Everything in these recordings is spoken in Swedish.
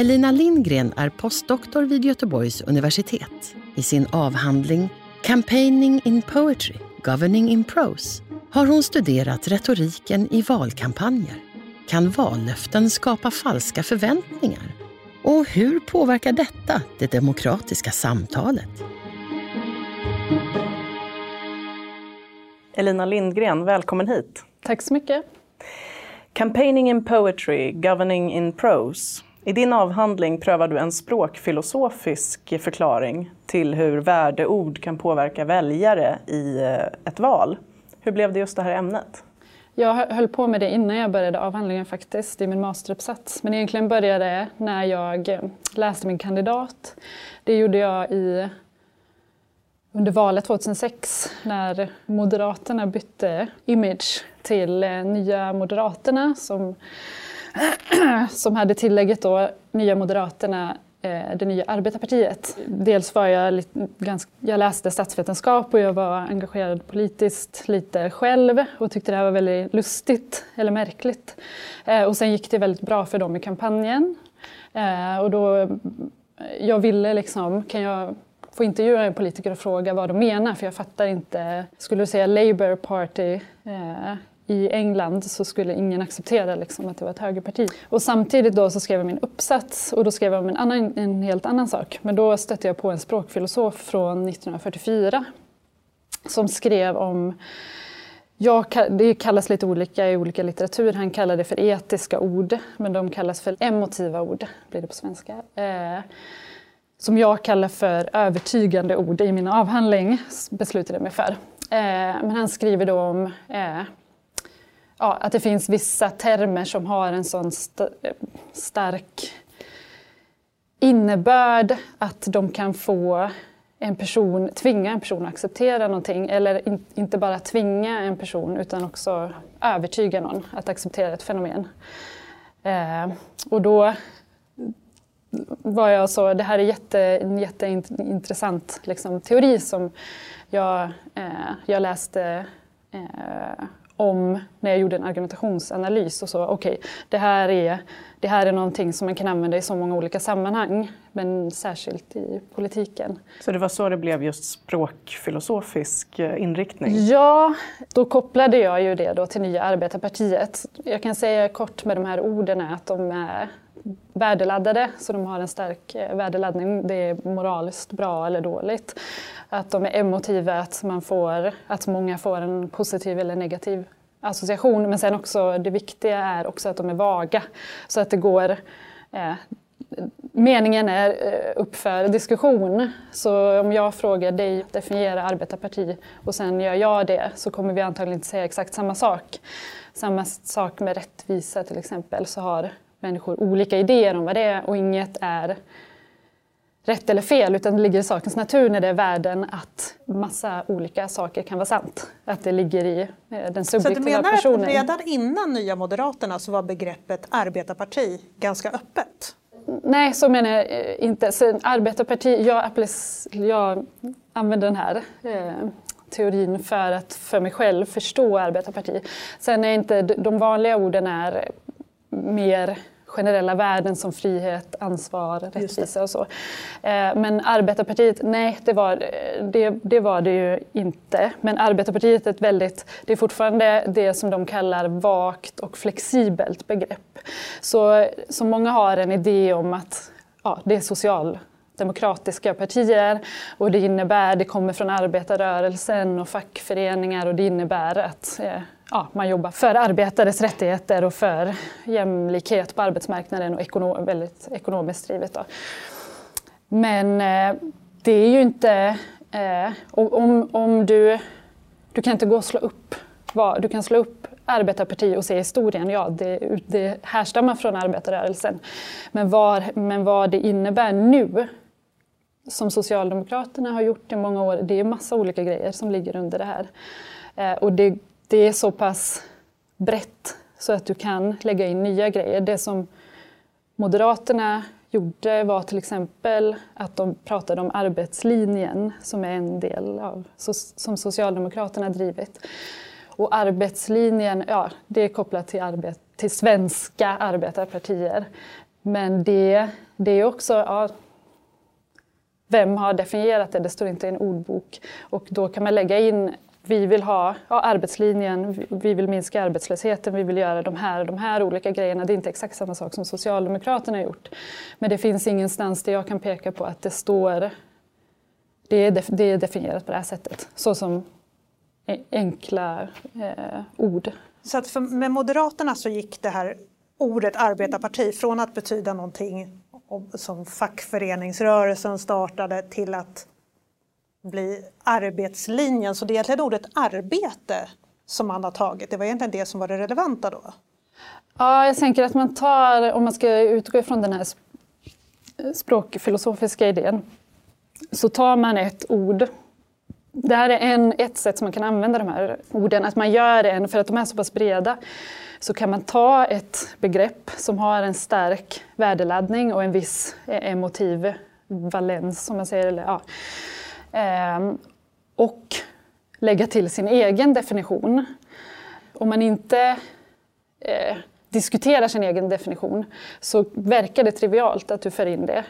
Elina Lindgren är postdoktor vid Göteborgs universitet. I sin avhandling Campaigning in Poetry, Governing in Prose har hon studerat retoriken i valkampanjer. Kan vallöften skapa falska förväntningar? Och hur påverkar detta det demokratiska samtalet? Elina Lindgren, välkommen hit. Tack så mycket. Campaigning in Poetry, Governing in Prose. I din avhandling prövar du en språkfilosofisk förklaring till hur värdeord kan påverka väljare i eh, ett val. Hur blev det just det här ämnet? Jag höll på med det innan jag började avhandlingen faktiskt, i min masteruppsats. Men egentligen började det när jag eh, läste min kandidat. Det gjorde jag i, under valet 2006 när Moderaterna bytte image till eh, Nya Moderaterna som som hade tillägget då Nya Moderaterna, eh, det nya arbetarpartiet. Dels var jag, lite, ganska, jag läste statsvetenskap och jag var engagerad politiskt lite själv och tyckte det här var väldigt lustigt eller märkligt. Eh, och sen gick det väldigt bra för dem i kampanjen. Eh, och då, eh, jag ville liksom, kan jag få intervjua en politiker och fråga vad de menar för jag fattar inte, skulle du säga Labour Party eh, i England så skulle ingen acceptera liksom, att det var ett högerparti. Och samtidigt då så skrev jag min uppsats och då skrev jag om en, annan, en helt annan sak. Men då stötte jag på en språkfilosof från 1944 som skrev om jag, det kallas lite olika i olika litteratur. Han kallar det för etiska ord, men de kallas för emotiva ord, blir det på svenska. Eh, som jag kallar för övertygande ord i min avhandling, beslutade jag mig för. Eh, men han skriver då om eh, ja, att det finns vissa termer som har en sån st stark innebörd att de kan få en person, tvinga en person att acceptera någonting eller in, inte bara tvinga en person utan också övertyga någon att acceptera ett fenomen. Eh, och då var jag så, det här är jätte, en jätteintressant liksom, teori som jag, eh, jag läste eh, om när jag gjorde en argumentationsanalys och så, okej, okay, det, här är, det här är någonting som man kan använda i så många olika sammanhang, men särskilt i politiken. Så det var så det blev just språkfilosofisk eh, inriktning? Ja, då kopplade jag ju det då till Nya arbetarpartiet. Jag kan säga kort med de här orden att de är värdeladdade, så de har en stark eh, värdeladdning. Det är moraliskt bra eller dåligt. Att de är emotiva, att, man får, att många får en positiv eller negativ association. Men sen också, det viktiga är också att de är vaga. Så att det går... Eh, meningen är eh, upp för diskussion. Så om jag frågar dig, att definiera arbetarparti och sen gör jag det så kommer vi antagligen inte säga exakt samma sak. Samma sak med rättvisa till exempel så har människor olika idéer om vad det är och inget är rätt eller fel utan det ligger i sakens natur när det är världen att massa olika saker kan vara sant. Att det ligger i eh, den subjektiva så du menar personen. Att redan innan Nya Moderaterna så var begreppet arbetarparti ganska öppet? Nej, så menar jag eh, inte. Så arbetarparti, jag, jag använder den här eh, teorin för att för mig själv förstå arbetarparti. Sen är inte de vanliga orden är mer generella värden som frihet, ansvar, rättvisa och så. Eh, men Arbetarpartiet, nej det var det, det var det ju inte. Men Arbetarpartiet är ett väldigt, det är fortfarande det som de kallar vagt och flexibelt begrepp. Så, så många har en idé om att ja, det är socialdemokratiska partier och det innebär, det kommer från arbetarrörelsen och fackföreningar och det innebär att eh, ja, man jobbar för arbetares rättigheter och för jämlikhet på arbetsmarknaden och ekonom, väldigt ekonomiskt drivet. Då. Men eh, det är ju inte... Eh, om, om du, du kan inte gå och slå upp vad, du kan slå upp arbetarparti och se historien, ja det, det härstammar från arbetarrörelsen. Men, var, men vad det innebär nu som Socialdemokraterna har gjort i många år, det är massa olika grejer som ligger under det här. Eh, och det, det är så pass brett så att du kan lägga in nya grejer. Det som Moderaterna gjorde var till exempel att de pratade om arbetslinjen som är en del av, som Socialdemokraterna drivit. Och arbetslinjen, ja, det är kopplat till, arbet, till svenska arbetarpartier. Men det, det är också, ja, vem har definierat det? Det står inte i en ordbok. Och då kan man lägga in vi vill ha ja, arbetslinjen, vi vill minska arbetslösheten, vi vill göra de här de här olika grejerna. Det är inte exakt samma sak som Socialdemokraterna har gjort. Men det finns ingenstans där jag kan peka på att det står det är, det är definierat på det här sättet, så som e, enkla eh, ord. Så att för, med Moderaterna så gick det här ordet arbetarparti från att betyda någonting som fackföreningsrörelsen startade till att bli arbetslinjen. Så det är egentligen ordet arbete som man har tagit. Det var egentligen det som var det relevanta då. Ja, jag tänker att man tar, om man ska utgå ifrån den här språkfilosofiska idén, så tar man ett ord. Det här är en, ett sätt som man kan använda de här orden, att man gör en, för att de är så pass breda, så kan man ta ett begrepp som har en stark värdeladdning och en viss emotiv valens, som man säger. Eller, ja. Ehm, och lägga till sin egen definition. Om man inte eh, diskuterar sin egen definition så verkar det trivialt att du för in det.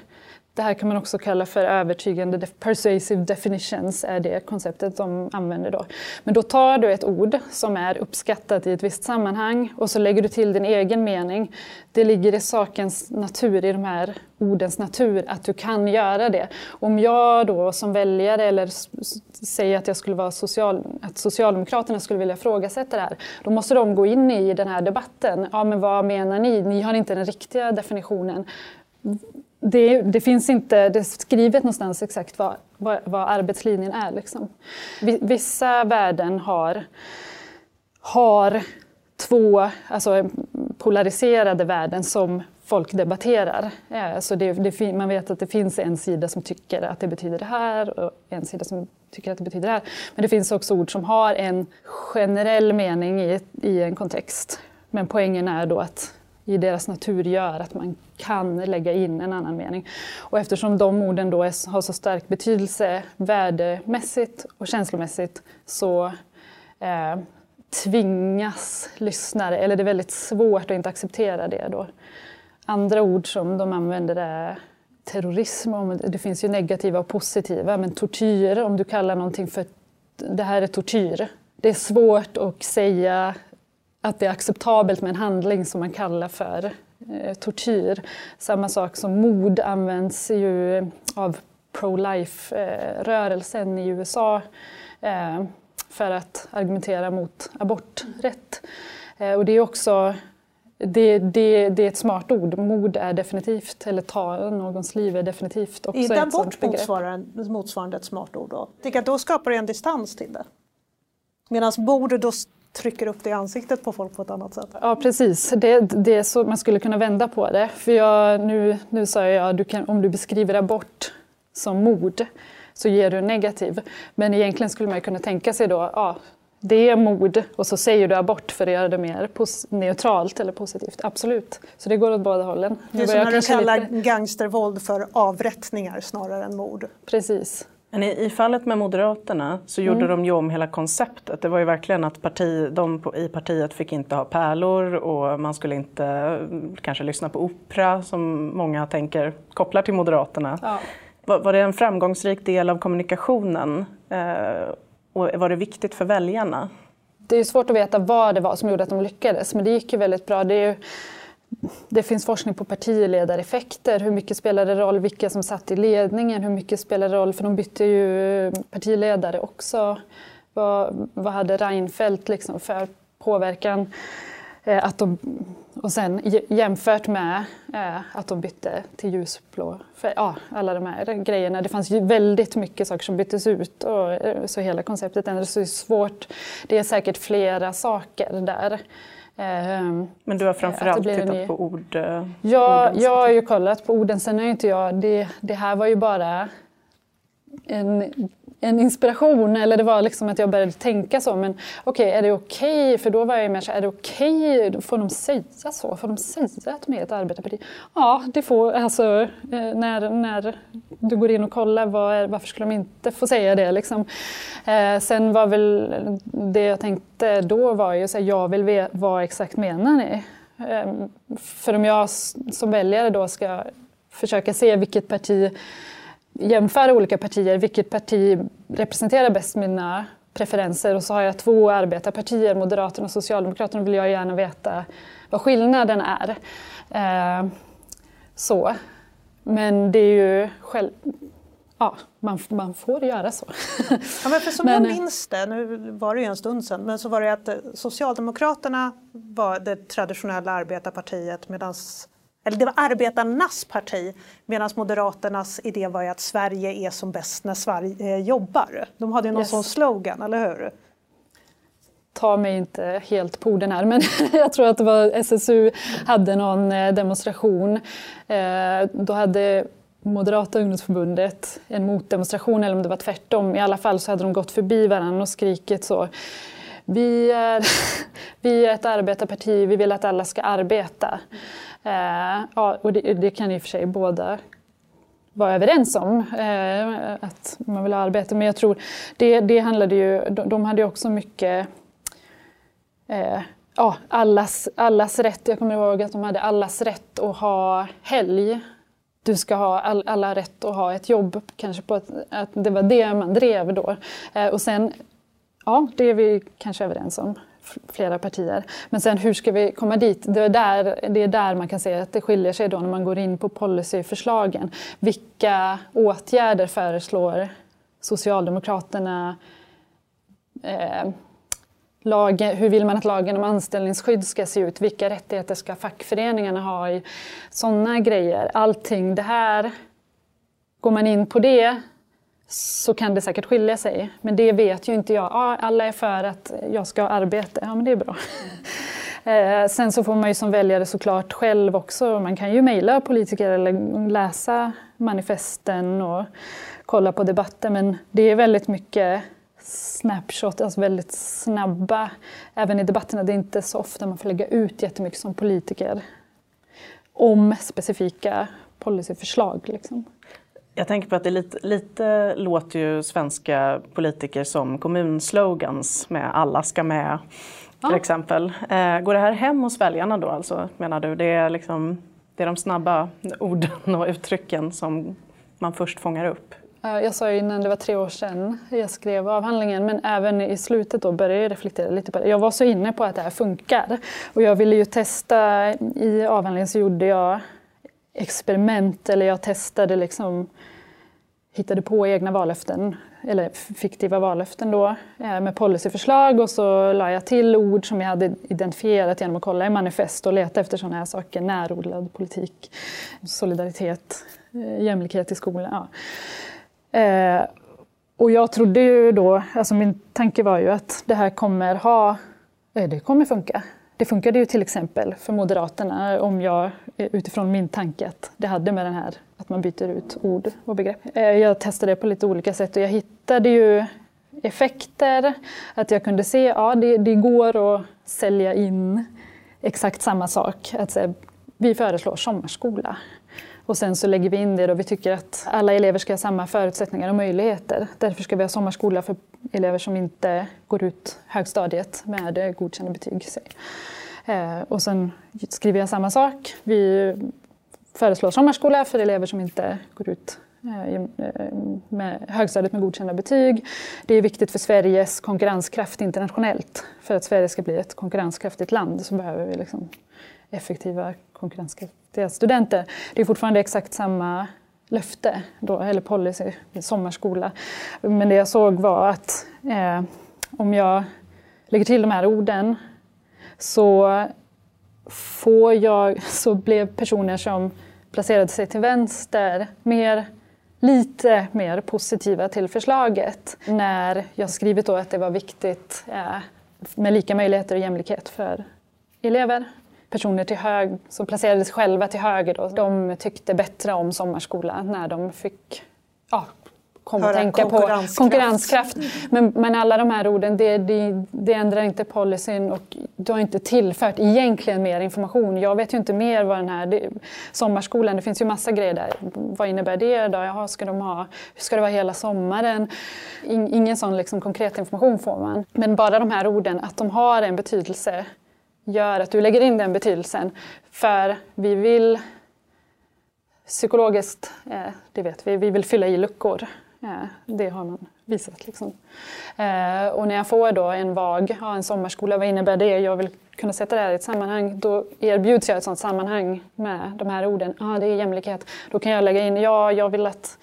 Det här kan man också kalla för övertygande, persuasive definitions är det konceptet de använder då. Men då tar du ett ord som är uppskattat i ett visst sammanhang och så lägger du till din egen mening. Det ligger i sakens natur, i de här ordens natur, att du kan göra det. Om jag då som väljare eller säger att, jag skulle vara social, att Socialdemokraterna skulle vilja ifrågasätta det här, då måste de gå in i den här debatten. Ja, men vad menar ni? Ni har inte den riktiga definitionen det, det, finns inte det är skrivet någonstans exakt vad, vad, vad arbetslinjen är. Liksom. Vissa värden har, har två alltså polariserade värden som folk debatterar. Eh, så det, det, man vet att det finns en sida som tycker att det betyder det här och en sida som tycker att det betyder det här. Men det finns också ord som har en generell mening i, i en kontext. Men poängen är då att i deras natur gör att man kan lägga in en annan mening. Och eftersom de orden då är, har så stark betydelse värdemässigt och känslomässigt så eh, tvingas lyssnare, eller det är väldigt svårt att inte acceptera det då. Andra ord som de använder är terrorism, det finns ju negativa och positiva, men tortyr, om du kallar någonting för det här är tortyr. Det är svårt att säga att det är acceptabelt med en handling som man kallar för eh, tortyr. Samma sak som mord används ju av pro-life-rörelsen i USA eh, för att argumentera mot aborträtt. Eh, och det är också det, det, det, är ett smart ord. Mord är definitivt, eller ta någons liv är definitivt också är ett sånt begrepp. Är motsvarande ett smart ord då? Då skapar det en distans till det. Medan mord då trycker upp det i ansiktet på folk på ett annat sätt. Ja precis, det, det är så man skulle kunna vända på det. För jag, nu, nu sa jag du kan, om du beskriver abort som mord så ger du negativ. Men egentligen skulle man kunna tänka sig då, ja, det är mord och så säger du abort för att göra det mer neutralt eller positivt. Absolut. Så det går åt båda hållen. Det är som när du kallar lite... gangstervåld för avrättningar snarare än mord. Precis. Men i, i fallet med Moderaterna så gjorde mm. de ju om hela konceptet. Det var ju verkligen att parti, de på, i partiet fick inte ha pärlor och man skulle inte mm, kanske lyssna på opera som många tänker kopplar till Moderaterna. Ja. Var, var, det en framgångsrik del av kommunikationen eh, och var det viktigt för väljarna? Det är svårt att veta vad det var som gjorde att de lyckades men det gick ju väldigt bra. Det är ju det finns forskning på partiledareffekter. Hur mycket spelar det roll vilka som satt i ledningen? Hur mycket spelar det roll, för de bytte ju eh, partiledare också. Vad, vad hade Reinfeldt liksom för påverkan? Eh, att de, och sen jämfört med eh, att de bytte till ljusblå färg. Ja, alla de här grejerna. Det fanns ju väldigt mycket saker som byttes ut och eh, så hela konceptet ändrades. Det är svårt. Det är säkert flera saker där. Ehm, Men du har framförallt tittat ny... på ord? Ja, jag har ju kollat på orden. Sen är inte jag... Det, det här var ju bara en, en inspiration eller det var liksom att jag började tänka så. Men okej, okay, är det okej? Okay? För då var jag mer så är det okej? Okay? Får de säga så? Får de säga att de är ett arbetarparti? Ja, det får, alltså eh, när, när du går in och kollar var, varför skulle de inte få säga det liksom. Eh, sen var väl det jag tänkte då var ju så här, jag vill veta vad exakt menar ni? Eh, för om jag som väljare då ska försöka se vilket parti jämföra olika partier, vilket parti representerar bäst mina preferenser och så har jag två arbetarpartier, Moderaterna och Socialdemokraterna, vill jag gärna veta vad skillnaden är. Eh, så. Men det är ju själv... Ja, man, man får göra så. Ja, men för som men, jag minns det, nu var det ju en stund sedan, men så var det att Socialdemokraterna var det traditionella arbetarpartiet medan eller det var arbetarnas parti, medan Moderaternas idé var att Sverige är som bäst när Sverige eh, jobbar. De hade ju någon yes. sån slogan, eller hur? Ta mig inte helt på orden här, men jag tror att det var SSU hade någon eh, demonstration. Eh, då hade Moderata ungdomsförbundet en motdemonstration, eller om det var tvärtom. I alla fall så hade de gått förbi varandra och skrikit så. Vi är, eh, vi är ett arbetarparti, vi vill att alla ska arbeta. Eh, ja, och det, det, kan i och för sig båda vara överens om, eh, att man vill ha arbete. Men jag tror, det, det handlade ju, de, de hade ju också mycket eh, ja, allas, allas rätt. Jag kommer ihåg att de hade allas rätt att ha helg. Du ska ha all, alla rätt att ha ett jobb, kanske på ett, att det var det man drev då. Eh, och sen, ja, det är vi kanske överens om flera partier. Men sen hur ska vi komma dit? Det är, där, det är där man kan se att det skiljer sig då när man går in på policyförslagen. Vilka åtgärder föreslår Socialdemokraterna? Eh, lagen, hur vill man att lagen om anställningsskydd ska se ut? Vilka rättigheter ska fackföreningarna ha i sådana grejer? Allting det här, går man in på det så kan det säkert skilja sig. Men det vet ju inte jag. Ja, alla är för att jag ska ha arbete. Ja, men det är bra. Eh, sen så får man ju som väljare såklart själv också, man kan ju mejla politiker eller läsa manifesten och kolla på debatter, men det är väldigt mycket snapshot, alltså väldigt snabba, även i debatterna. Det är inte så ofta man får lägga ut jättemycket som politiker om specifika policyförslag. Liksom. Jag tänker på att det lite, lite låter ju svenska politiker som kommunslogans med alla ska med till exempel. Eh, går det här hem hos väljarna då alltså, menar du? Det är, liksom, det är de snabba orden och uttrycken som man först fångar upp? Jag sa ju innan, det var tre år sedan jag skrev avhandlingen, men även i slutet då började jag reflektera lite på det. Jag var så inne på att det här funkar och jag ville ju testa, i avhandlingen så gjorde jag experiment eller jag testade liksom hittade på egna vallöften, eller fiktiva vallöften då, eh, med policyförslag och så la jag till ord som jag hade identifierat genom att kolla i manifest och leta efter sådana här saker. Närodlad politik, solidaritet, eh, jämlikhet i skolan. Ja. Eh, och jag trodde ju då, alltså min tanke var ju att det här kommer ha, eh, det kommer funka. Det funkade ju till exempel för Moderaterna om jag eh, utifrån min tanke att det hade med den här att man byter ut ord och begrepp. Eh, jag testade det på lite olika sätt och jag hittade ju effekter, att jag kunde se att ja, det, det går att sälja in exakt samma sak. Att säga, vi föreslår sommarskola. Och sen så lägger vi in det då vi tycker att alla elever ska ha samma förutsättningar och möjligheter. Därför ska vi ha sommarskola för elever som inte går ut högstadiet med godkända betyg. Eh, och sen skriver jag samma sak. Vi föreslår sommarskola för elever som inte går ut eh, eh, med högstadiet med godkända betyg. Det är viktigt för Sveriges konkurrenskraft internationellt. För att Sverige ska bli ett konkurrenskraftigt land så behöver vi liksom effektiva konkurrenskraftiga studenter. Det är fortfarande exakt samma löfte, då, eller policy, sommarskola. Men det jag såg var att eh, om jag lägger till de här orden så, får jag, så blev personer som placerade sig till vänster mer, lite mer positiva till förslaget när jag skrivit då att det var viktigt eh, med lika möjligheter och jämlikhet för elever personer till hög, som placerade sig själva till höger, då, de tyckte bättre om sommarskola när de fick ja, kom att tänka konkurrenskraft. på konkurrenskraft. Men, men alla de här orden, det, det, det, ändrar inte policyn och du har inte tillfört egentligen mer information. Jag vet ju inte mer vad den här det, sommarskolan, det finns ju massa grejer där. Vad innebär det då? Jaha, ska de ha, hur ska det vara hela sommaren? In, ingen sån liksom konkret information får man. Men bara de här orden, att de har en betydelse gör att du lägger in den betydelsen. För vi vill psykologiskt, eh, det vet vi, vi vill fylla i luckor. Eh, det har man visat. Liksom. Eh, och när jag får då en vag, ja, en sommarskola, vad innebär det? Jag vill kunna sätta det här i ett sammanhang. Då erbjuds jag ett sådant sammanhang med de här orden. Ja, ah, det är jämlikhet. Då kan jag lägga in, ja, jag vill att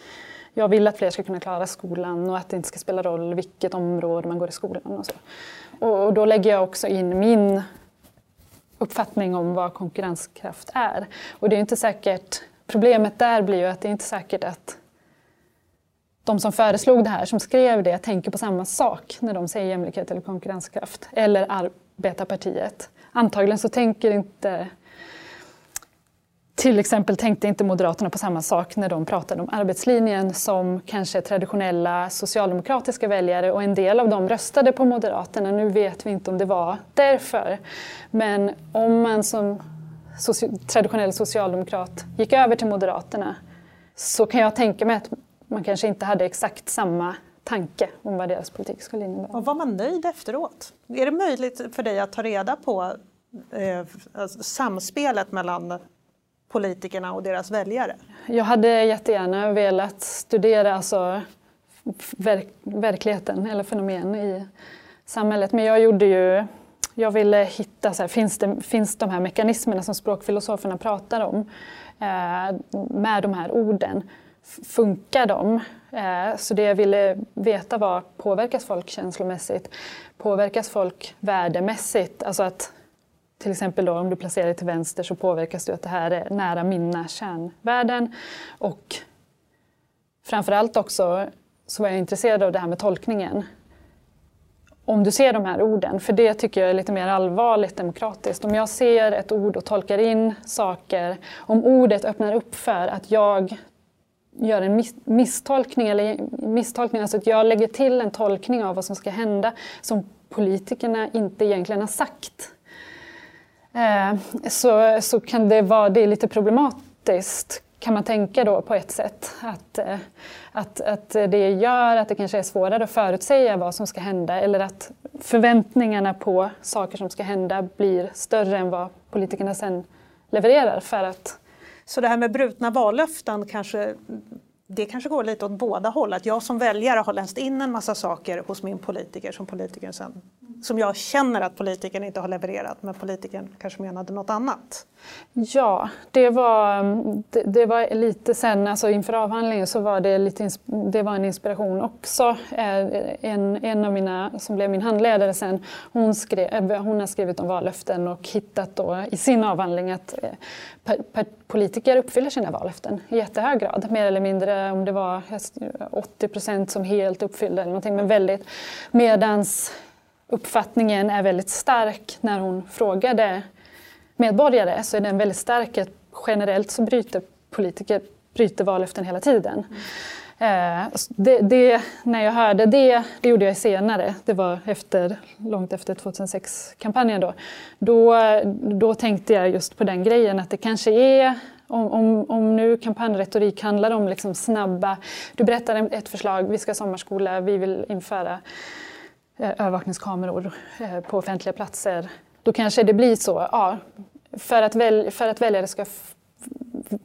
jag vill att fler ska kunna klara skolan och att det inte ska spela roll vilket område man går i skolan. Och, så. och då lägger jag också in min uppfattning om vad konkurrenskraft är. Och det är inte säkert, problemet där blir ju att det är inte säkert att de som föreslog det här, som skrev det, tänker på samma sak när de säger jämlikhet eller konkurrenskraft. Eller Arbetarpartiet. Antagligen så tänker inte till exempel tänkte inte Moderaterna på samma sak när de pratade om arbetslinjen som kanske traditionella socialdemokratiska väljare och en del av dem röstade på Moderaterna. Nu vet vi inte om det var därför. Men om man som traditionell socialdemokrat gick över till Moderaterna så kan jag tänka mig att man kanske inte hade exakt samma tanke om vad deras politik skulle innebära. Och var man nöjd efteråt? Är det möjligt för dig att ta reda på eh, alltså samspelet mellan politikerna och deras väljare? Jag hade jättegärna velat studera alltså, verk verkligheten eller fenomen i samhället. Men jag gjorde ju jag ville hitta, så här, finns, det, finns de här mekanismerna som språkfilosoferna pratar om eh, med de här orden? Funkar de? Eh, så det jag ville veta var, påverkas folk känslomässigt? Påverkas folk värdemässigt? Alltså att till exempel då, om du placerar dig till vänster så påverkas du att det här är nära mina kärnvärden. Och framförallt också så var jag intresserad av det här med tolkningen. Om du ser de här orden, för det tycker jag är lite mer allvarligt demokratiskt. Om jag ser ett ord och tolkar in saker, om ordet öppnar upp för att jag gör en misstolkning, eller misstolkning, alltså att jag lägger till en tolkning av vad som ska hända som politikerna inte egentligen har sagt Eh, så, så kan det vara det är lite problematiskt kan man tänka då på ett sätt. Att, eh, att, att det gör att det kanske är svårare att förutsäga vad som ska hända eller att förväntningarna på saker som ska hända blir större än vad politikerna sen levererar. För att... Så det här med brutna vallöften kanske det kanske går lite åt båda håll. Att jag som väljare har läst in en massa saker hos min politiker som politikern sen, som jag känner att politikern inte har levererat men politikern kanske menade något annat. Ja, det var, det, det var lite sen, alltså inför avhandlingen så var det, lite, det var en inspiration också. Eh, en, en av mina, som blev min handledare sen, hon, skrev, eh, hon har skrivit om vallöften och hittat då i sin avhandling att eh, politiker uppfyller sina vallöften i jättehög grad, mer eller mindre Eh, om det var 80 eh, procent som helt uppfyllde eller någonting, men väldigt. Medans uppfattningen är väldigt stark när hon frågade medborgare så är den väldigt stark att generellt så bryter politiker bryter vallöften hela tiden. Mm. Det, det, när jag hörde det, det gjorde jag senare, det var efter, långt efter 2006-kampanjen då. då. Då tänkte jag just på den grejen att det kanske är om, om, om nu kampanjretorik handlar om liksom snabba, du berättar ett förslag, vi ska ha sommarskola, vi vill införa eh, övervakningskameror eh, på offentliga platser då kanske det blir så. Ja, för, att väl, för att väljare ska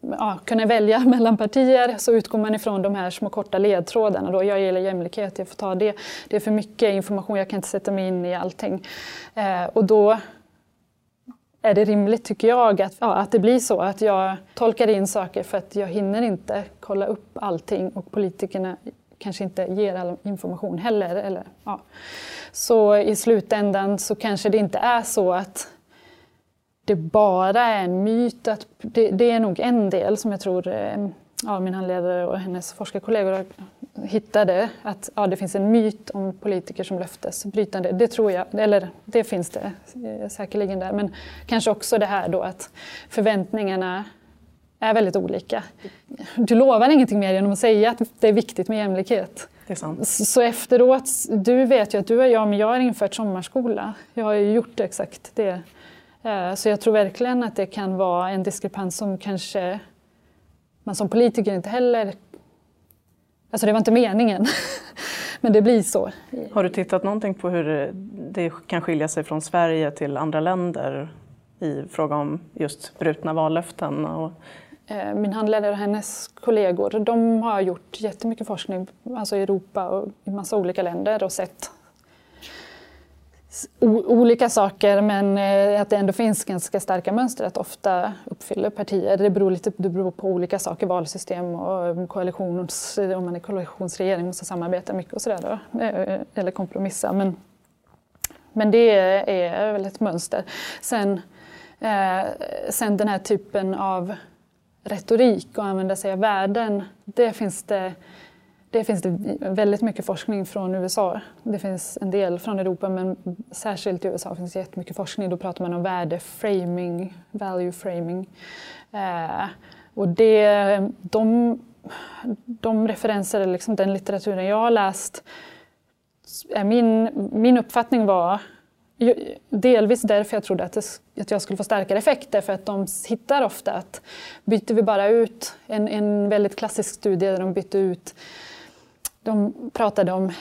ja, kunna välja mellan partier så utgår man ifrån de här små korta ledtrådarna. Då. Jag gillar jämlikhet, jag får ta det. Det är för mycket information, jag kan inte sätta mig in i allting. Eh, och då är det rimligt, tycker jag, att, ja, att det blir så. Att jag tolkar in saker för att jag hinner inte kolla upp allting och politikerna kanske inte ger all information heller. Eller, ja. Så i slutändan så kanske det inte är så att det bara är en myt. Att det, det är nog en del som jag tror eh, ja, min handledare och hennes forskarkollegor hittade. Att ja, det finns en myt om politiker som löftesbrytande. Det tror jag, eller det finns det eh, säkerligen där. Men kanske också det här då att förväntningarna är väldigt olika. Du lovar ingenting mer genom att säga att det är viktigt med jämlikhet. Det är sant. Så efteråt, du vet ju att du och jag, men jag har infört sommarskola. Jag har ju gjort exakt det. Eh, så jag tror verkligen att det kan vara en diskrepans som kanske man som politiker inte heller... Alltså det var inte meningen, men det blir så. Har du tittat någonting på hur det kan skilja sig från Sverige till andra länder i fråga om just brutna vallöften? Och... Eh, min handledare och hennes kollegor de har gjort jättemycket forskning alltså i Europa och i massa olika länder och sett olika saker men eh, att det ändå finns ganska starka mönster att ofta uppfyller partier. Det beror, lite, det beror på olika saker, valsystem och eh, koalitions, eh, om man är koalitionsregering måste samarbeta mycket och sådär eller kompromissa. Men, men det är väl ett mönster. Sen, eh, sen den här typen av retorik och använda sig av värden, det finns det det finns det väldigt mycket forskning från USA. Det finns en del från Europa men särskilt i USA finns det jättemycket forskning. Då pratar man om värdeframing, value framing. Eh, och det, de, de referenser, liksom den litteraturen jag har läst, är min, min uppfattning var Delvis därför jag trodde att, det, att jag skulle få starkare effekt, för att de hittar ofta att byter vi bara ut en, en väldigt klassisk studie där de bytte ut de pratade om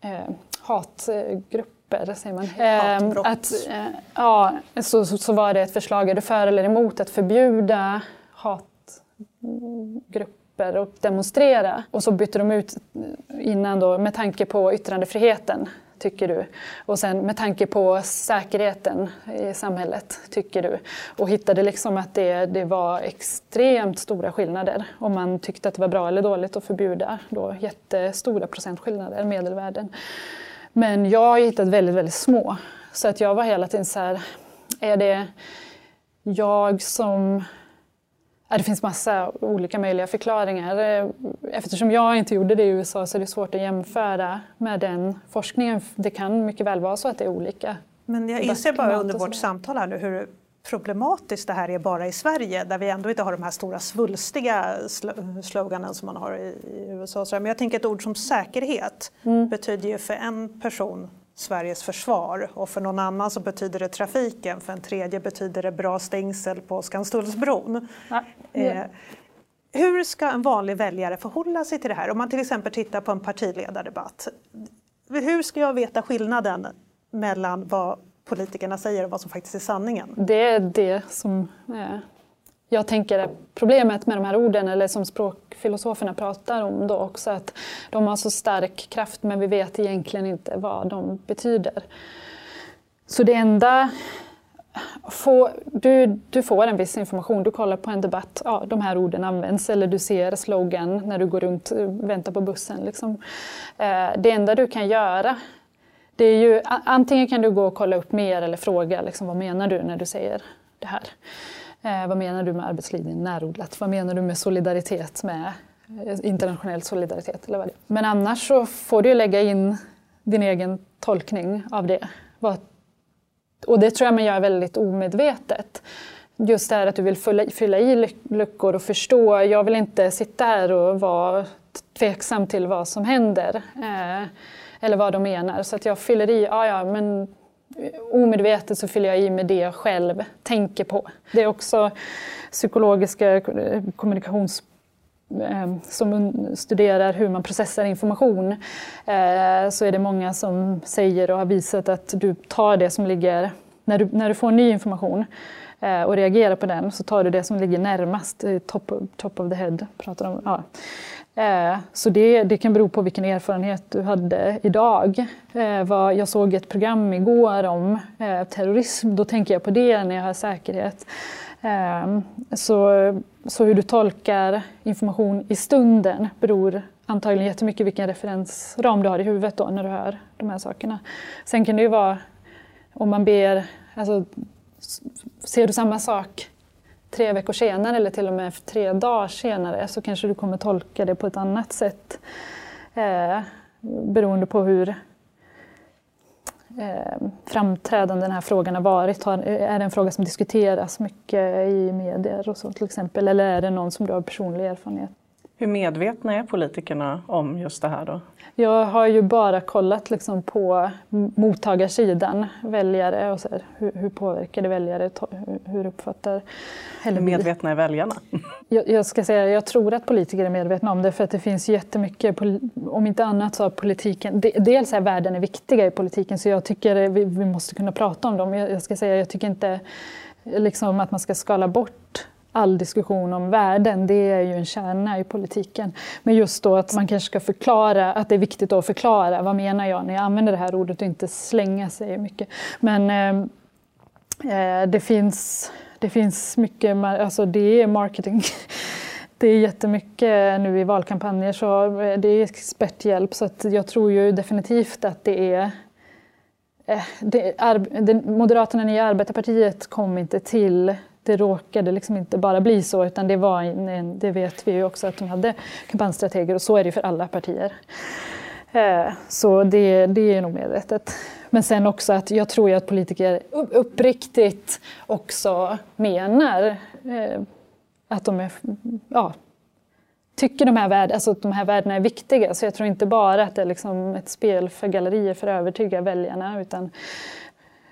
eh, hatgrupper, säger man. Hatbrott. Eh, att, eh, ja, så, så var det ett förslag, är du för eller emot att förbjuda hatgrupper och demonstrera? Och så bytte de ut innan då med tanke på yttrandefriheten tycker du? Och sen med tanke på säkerheten i samhället, tycker du? Och hittade liksom att det, det var extremt stora skillnader om man tyckte att det var bra eller dåligt att förbjuda då jättestora procentskillnader, medelvärden. Men jag har hittat väldigt, väldigt små. Så att jag var hela tiden så här, är det jag som det finns massa olika möjliga förklaringar. Eftersom jag inte gjorde det i USA så är det svårt att jämföra med den forskningen. Det kan mycket väl vara så att det är olika. Men jag inser bara under vårt samtal här nu hur problematiskt det här är bara i Sverige där vi ändå inte har de här stora svulstiga sloganen som man har i, USA. Men jag tänker ett ord som säkerhet mm. betyder ju för en person Sveriges försvar och för någon annan så betyder det trafiken, för en tredje betyder det bra stängsel på Skanstullsbron. Ja. Eh, hur ska en vanlig väljare förhålla sig till det här? Om man till exempel tittar på en partiledardebatt. Hur ska jag veta skillnaden mellan vad politikerna säger och vad som faktiskt är sanningen? Det är det som eh, jag tänker att problemet med de här orden, eller som språkfilosoferna pratar om då också, att de har så stark kraft men vi vet egentligen inte vad de betyder. Så det enda få, du, du får en viss information, du kollar på en debatt, ja, de här orden används, eller du ser slogan när du går runt och väntar på bussen. Liksom. Eh, det enda du kan göra, det är ju antingen kan du gå och kolla upp mer eller fråga, liksom, vad menar du när du säger det här? Eh, vad menar du med arbetslinjen närodlat? Vad menar du med solidaritet med eh, internationell solidaritet? Eller vad det Men annars så får du lägga in din egen tolkning av det. Och det tror jag man gör väldigt omedvetet. Just det här att du vill fylla, fylla i luckor och förstå. Jag vill inte sitta här och vara tveksam till vad som händer. Eh, eller vad de menar. Så att jag fyller i, ja ja men omedvetet så fyller jag i med det jag själv tänker på. Det är också psykologiska eh, kommunikations eh, som studerar hur man processar information eh, så är det många som säger och har visat att du tar det som ligger, när du, när du får ny information och reagerar på den så tar du det som ligger närmast, top, top of the head. Pratar om, ja. Eh, så det, det kan bero på vilken erfarenhet du hade idag. Eh, jag såg ett program igår om eh, terrorism, då tänker jag på det när jag har säkerhet. Så, så hur du tolkar information i stunden beror antagligen jättemycket vilken referensram du har i huvudet då när du hör de här sakerna. Sen kan det ju vara om man ber, alltså, ser du samma sak tre veckor senare eller till och med tre dagar senare så kanske du kommer tolka det på ett annat sätt eh, beroende på hur, eh, framträdande den här frågan har varit? Har, är det en fråga som diskuteras mycket i medier och så till exempel? Eller är det någon som du har personlig erfarenhet? Hur medvetna är politikerna om just det här då? Jag har ju bara kollat liksom på mottagarsidan, väljare och så här, hur, hur påverkar det väljare, hur uppfattar... Hur medvetna är väljarna? Jag, jag, ska säga, jag tror att politiker är medvetna om det för att det finns jättemycket, om inte annat så har politiken, dels är värden är viktiga i politiken så jag tycker vi, vi måste kunna prata om dem. Jag, jag ska säga, jag tycker inte liksom att man ska skala bort all diskussion om värden, det är ju en kärna i politiken. Men just då att man kanske ska förklara, att det är viktigt att förklara vad menar jag när jag använder det här ordet och inte slänga sig mycket. Men eh, eh det, finns, det finns mycket, alltså det är marketing. Det är jättemycket nu i valkampanjer, så eh, det är experthjälp. Så att jag tror ju definitivt att det är eh, det, det, Moderaterna, Nya Arbetarpartiet kom inte till det råkade liksom inte bara bli så utan det var en, det vet vi ju också att de hade kampanjstrateger och så är det för alla partier. Eh, så det, det är nog medvetet. Men sen också att jag tror ju att politiker uppriktigt också menar eh, att de är, ja, tycker de här, värd, alltså att de här värdena är viktiga. Så jag tror inte bara att det är liksom ett spel för gallerier för att övertyga väljarna utan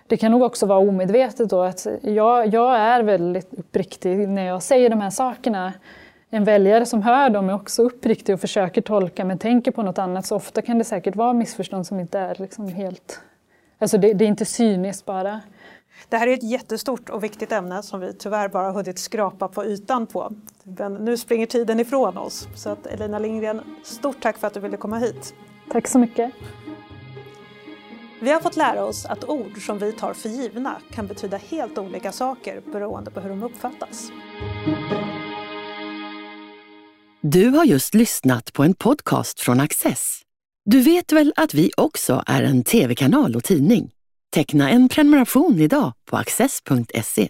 det kan nog också vara omedvetet då att jag, jag är väldigt uppriktig när jag säger de här sakerna. En väljare som hör dem är också uppriktig och försöker tolka men tänker på något annat. Så ofta kan det säkert vara missförstånd som inte är liksom helt... Alltså det, det är inte cyniskt bara. Det här är ett jättestort och viktigt ämne som vi tyvärr bara hunnit skrapa på ytan på. Men nu springer tiden ifrån oss. Så att Elina Lindgren, stort tack för att du ville komma hit. Tack så mycket. Vi har fått lära oss att ord som vi tar för givna kan betyda helt olika saker beroende på hur de uppfattas. Du har just lyssnat på en podcast från Access. Du vet väl att vi också är en tv-kanal och tidning? Teckna en prenumeration idag på access.se.